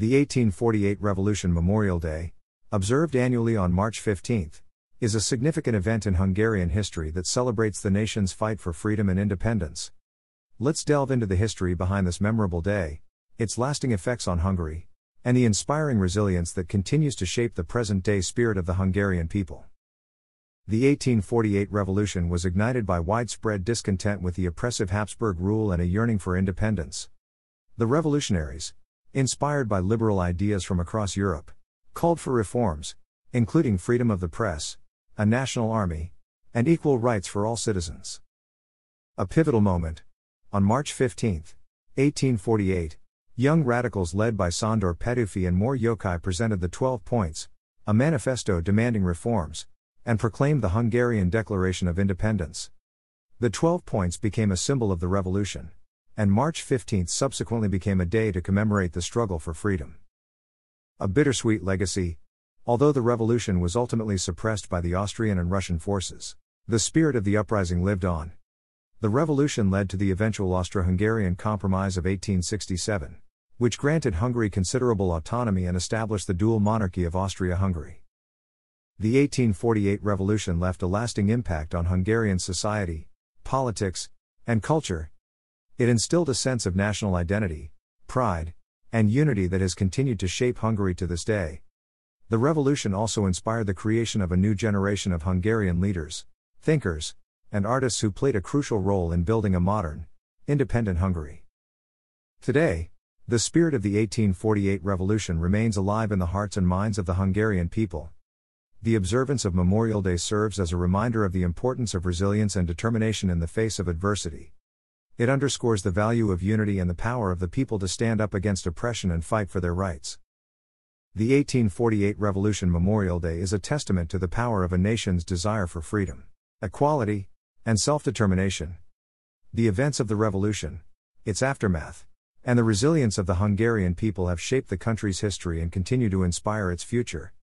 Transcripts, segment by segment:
The 1848 Revolution Memorial Day, observed annually on March 15, is a significant event in Hungarian history that celebrates the nation's fight for freedom and independence. Let's delve into the history behind this memorable day, its lasting effects on Hungary, and the inspiring resilience that continues to shape the present day spirit of the Hungarian people. The 1848 revolution was ignited by widespread discontent with the oppressive Habsburg rule and a yearning for independence. The revolutionaries, inspired by liberal ideas from across Europe, called for reforms, including freedom of the press, a national army, and equal rights for all citizens. A pivotal moment. On March 15, 1848, young radicals led by Sándor Petőfi and Mór Jókai presented the Twelve Points, a manifesto demanding reforms, and proclaimed the Hungarian Declaration of Independence. The Twelve Points became a symbol of the revolution and March 15 subsequently became a day to commemorate the struggle for freedom. A bittersweet legacy, although the revolution was ultimately suppressed by the Austrian and Russian forces, the spirit of the uprising lived on. The revolution led to the eventual Austro Hungarian Compromise of 1867, which granted Hungary considerable autonomy and established the dual monarchy of Austria Hungary. The 1848 revolution left a lasting impact on Hungarian society, politics, and culture, it instilled a sense of national identity, pride, and unity that has continued to shape Hungary to this day. The revolution also inspired the creation of a new generation of Hungarian leaders, thinkers, and artists who played a crucial role in building a modern, independent Hungary. Today, the spirit of the 1848 revolution remains alive in the hearts and minds of the Hungarian people. The observance of Memorial Day serves as a reminder of the importance of resilience and determination in the face of adversity. It underscores the value of unity and the power of the people to stand up against oppression and fight for their rights. The 1848 Revolution Memorial Day is a testament to the power of a nation's desire for freedom, equality, and self determination. The events of the revolution, its aftermath, and the resilience of the Hungarian people have shaped the country's history and continue to inspire its future.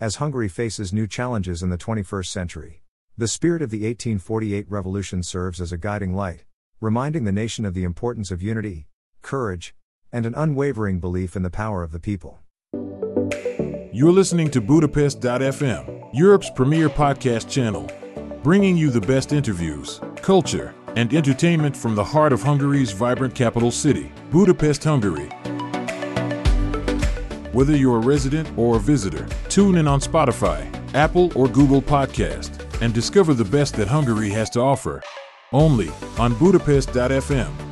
As Hungary faces new challenges in the 21st century, the spirit of the 1848 revolution serves as a guiding light reminding the nation of the importance of unity, courage, and an unwavering belief in the power of the people. You're listening to Budapest.fm, Europe's premier podcast channel, bringing you the best interviews, culture, and entertainment from the heart of Hungary's vibrant capital city, Budapest, Hungary. Whether you're a resident or a visitor, tune in on Spotify, Apple, or Google Podcast and discover the best that Hungary has to offer only on Budapest.fm.